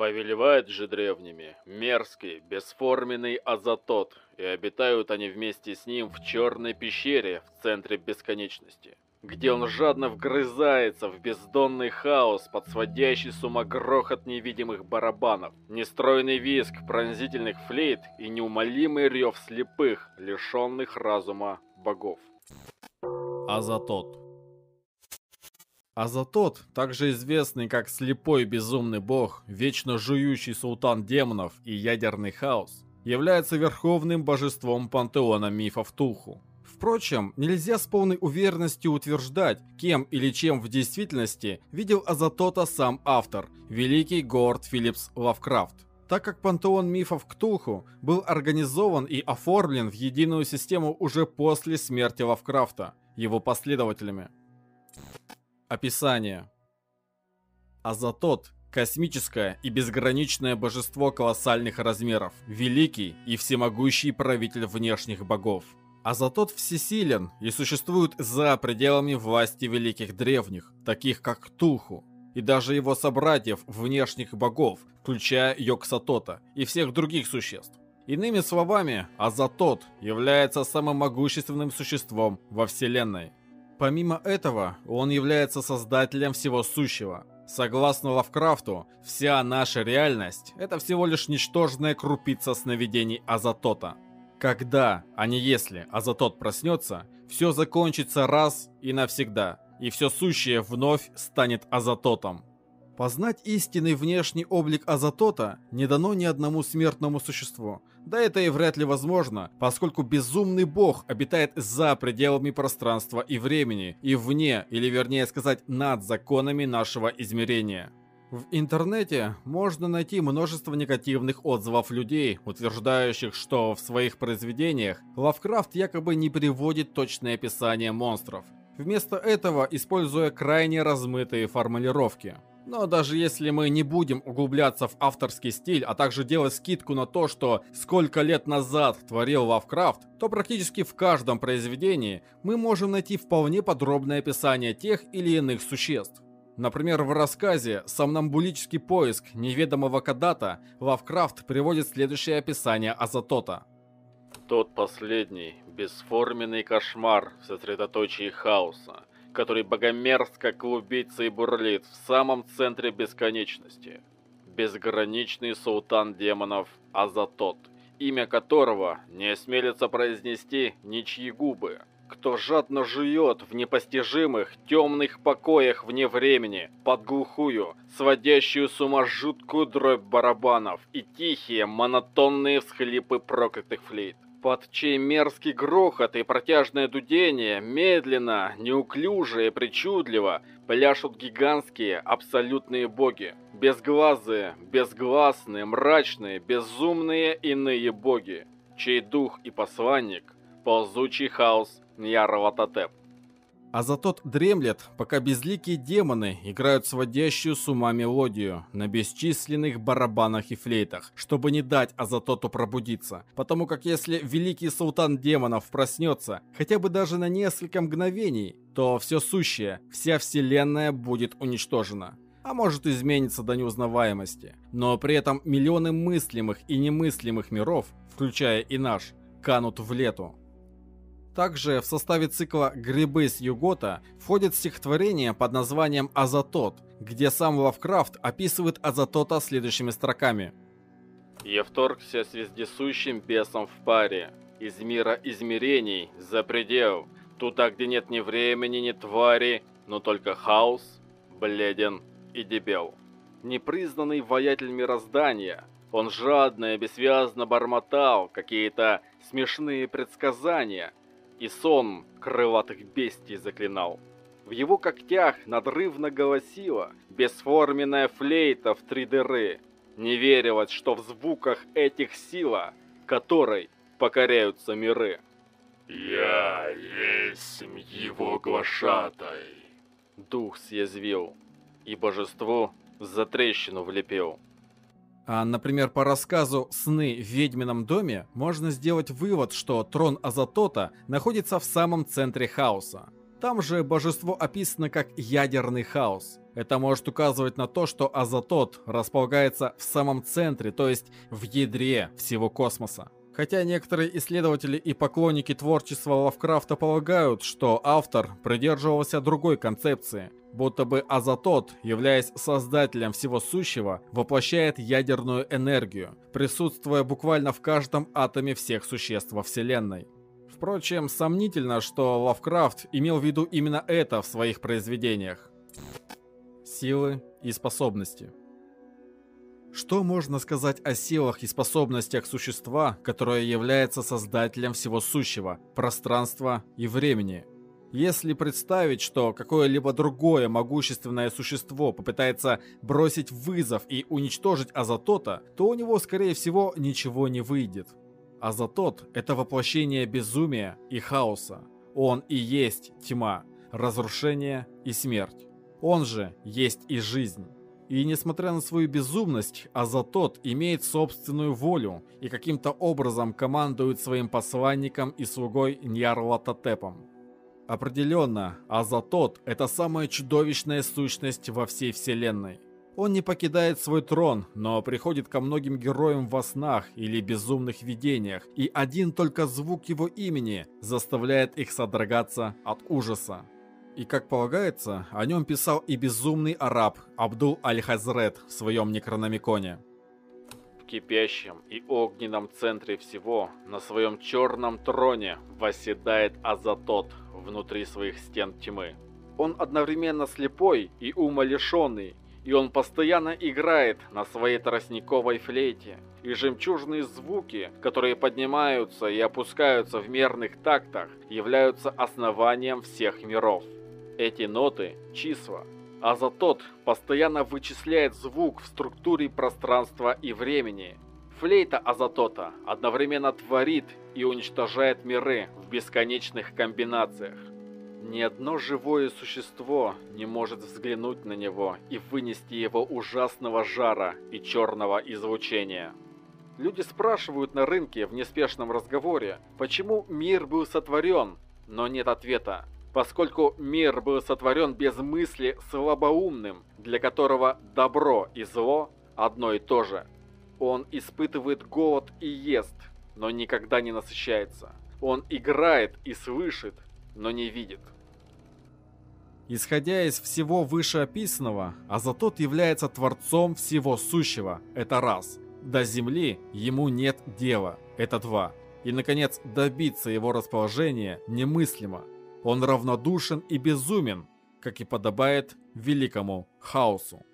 Повелевает же древними мерзкий, бесформенный Азатот, и обитают они вместе с ним в черной пещере в центре бесконечности, где он жадно вгрызается в бездонный хаос под сводящий с ума грохот невидимых барабанов, нестройный визг пронзительных флейт и неумолимый рев слепых, лишенных разума богов. Азатот Азатот, также известный как слепой безумный бог, вечно жующий султан демонов и ядерный хаос, является верховным божеством пантеона мифов Туху. Впрочем, нельзя с полной уверенностью утверждать, кем или чем в действительности видел Азатота сам автор, великий Говард Филлипс Лавкрафт так как пантеон мифов Ктулху был организован и оформлен в единую систему уже после смерти Лавкрафта, его последователями. Описание. Азатот – космическое и безграничное божество колоссальных размеров, великий и всемогущий правитель внешних богов. Азатот всесилен и существует за пределами власти великих древних, таких как Туху, и даже его собратьев внешних богов, включая Йоксатота и всех других существ. Иными словами, Азатот является самым могущественным существом во Вселенной. Помимо этого, он является создателем всего сущего. Согласно Лавкрафту, вся наша реальность – это всего лишь ничтожная крупица сновидений Азатота. Когда, а не если, Азатот проснется, все закончится раз и навсегда, и все сущее вновь станет Азатотом. Познать истинный внешний облик Азатота не дано ни одному смертному существу. Да это и вряд ли возможно, поскольку безумный бог обитает за пределами пространства и времени, и вне, или вернее сказать, над законами нашего измерения. В интернете можно найти множество негативных отзывов людей, утверждающих, что в своих произведениях Лавкрафт якобы не приводит точное описание монстров, вместо этого используя крайне размытые формулировки. Но даже если мы не будем углубляться в авторский стиль, а также делать скидку на то, что сколько лет назад творил Лавкрафт, то практически в каждом произведении мы можем найти вполне подробное описание тех или иных существ. Например, в рассказе «Сомнамбулический поиск неведомого Кадата» Лавкрафт приводит следующее описание Азатота. Тот последний, бесформенный кошмар в сосредоточии хаоса, который богомерзко клубится и бурлит в самом центре бесконечности. Безграничный султан демонов Азатот, имя которого не осмелится произнести ничьи губы. Кто жадно жует в непостижимых темных покоях вне времени, под глухую, сводящую с ума жуткую дробь барабанов и тихие монотонные всхлипы проклятых флейт под чей мерзкий грохот и протяжное дудение медленно, неуклюже и причудливо пляшут гигантские абсолютные боги. Безглазые, безгласные, мрачные, безумные иные боги, чей дух и посланник – ползучий хаос Ньяроватотеп. А за тот дремлет, пока безликие демоны играют сводящую с ума мелодию на бесчисленных барабанах и флейтах, чтобы не дать Азатоту пробудиться. Потому как если великий султан демонов проснется хотя бы даже на несколько мгновений, то все сущее, вся вселенная будет уничтожена а может измениться до неузнаваемости. Но при этом миллионы мыслимых и немыслимых миров, включая и наш, канут в лету. Также в составе цикла «Грибы с Югота» входит стихотворение под названием «Азатот», где сам Лавкрафт описывает Азатота следующими строками. «Я вторгся с вездесущим бесом в паре, из мира измерений, за предел, туда, где нет ни времени, ни твари, но только хаос, бледен и дебел. Непризнанный воятель мироздания, он жадно и бессвязно бормотал какие-то смешные предсказания – и сон крылатых бестий заклинал. В его когтях надрывно голосила бесформенная флейта в три дыры. Не верилось, что в звуках этих сила, которой покоряются миры. «Я есть его глашатай», — дух съязвил, и божеству за трещину влепил. А, например, по рассказу «Сны в ведьмином доме» можно сделать вывод, что трон Азатота находится в самом центре хаоса. Там же божество описано как ядерный хаос. Это может указывать на то, что Азатот располагается в самом центре, то есть в ядре всего космоса. Хотя некоторые исследователи и поклонники творчества Лавкрафта полагают, что автор придерживался другой концепции, будто бы Азатот, являясь создателем всего сущего, воплощает ядерную энергию, присутствуя буквально в каждом атоме всех существ во Вселенной. Впрочем, сомнительно, что Лавкрафт имел в виду именно это в своих произведениях. Силы и способности. Что можно сказать о силах и способностях существа, которое является создателем всего сущего, пространства и времени? Если представить, что какое-либо другое могущественное существо попытается бросить вызов и уничтожить Азатота, то у него, скорее всего, ничего не выйдет. Азатот – это воплощение безумия и хаоса. Он и есть тьма, разрушение и смерть. Он же есть и жизнь. И несмотря на свою безумность, Азатот имеет собственную волю и каким-то образом командует своим посланником и слугой Ньярлатотепом. Определенно, Азатот – это самая чудовищная сущность во всей вселенной. Он не покидает свой трон, но приходит ко многим героям во снах или безумных видениях, и один только звук его имени заставляет их содрогаться от ужаса. И как полагается, о нем писал и безумный араб Абдул Аль-Хазрет в своем Некрономиконе. В кипящем и огненном центре всего, на своем черном троне, восседает Азатот внутри своих стен тьмы. Он одновременно слепой и умалишенный, и он постоянно играет на своей тростниковой флейте. И жемчужные звуки, которые поднимаются и опускаются в мерных тактах, являются основанием всех миров. Эти ноты – числа, а Затот постоянно вычисляет звук в структуре пространства и времени. Флейта Азатота одновременно творит и уничтожает миры в бесконечных комбинациях. Ни одно живое существо не может взглянуть на него и вынести его ужасного жара и черного излучения. Люди спрашивают на рынке в неспешном разговоре, почему мир был сотворен, но нет ответа. Поскольку мир был сотворен без мысли слабоумным, для которого добро и зло одно и то же. Он испытывает голод и ест, но никогда не насыщается. Он играет и слышит, но не видит. Исходя из всего вышеописанного, Азатот является творцом всего сущего, это раз. До Земли ему нет дела, это два. И, наконец, добиться его расположения немыслимо. Он равнодушен и безумен, как и подобает великому хаосу.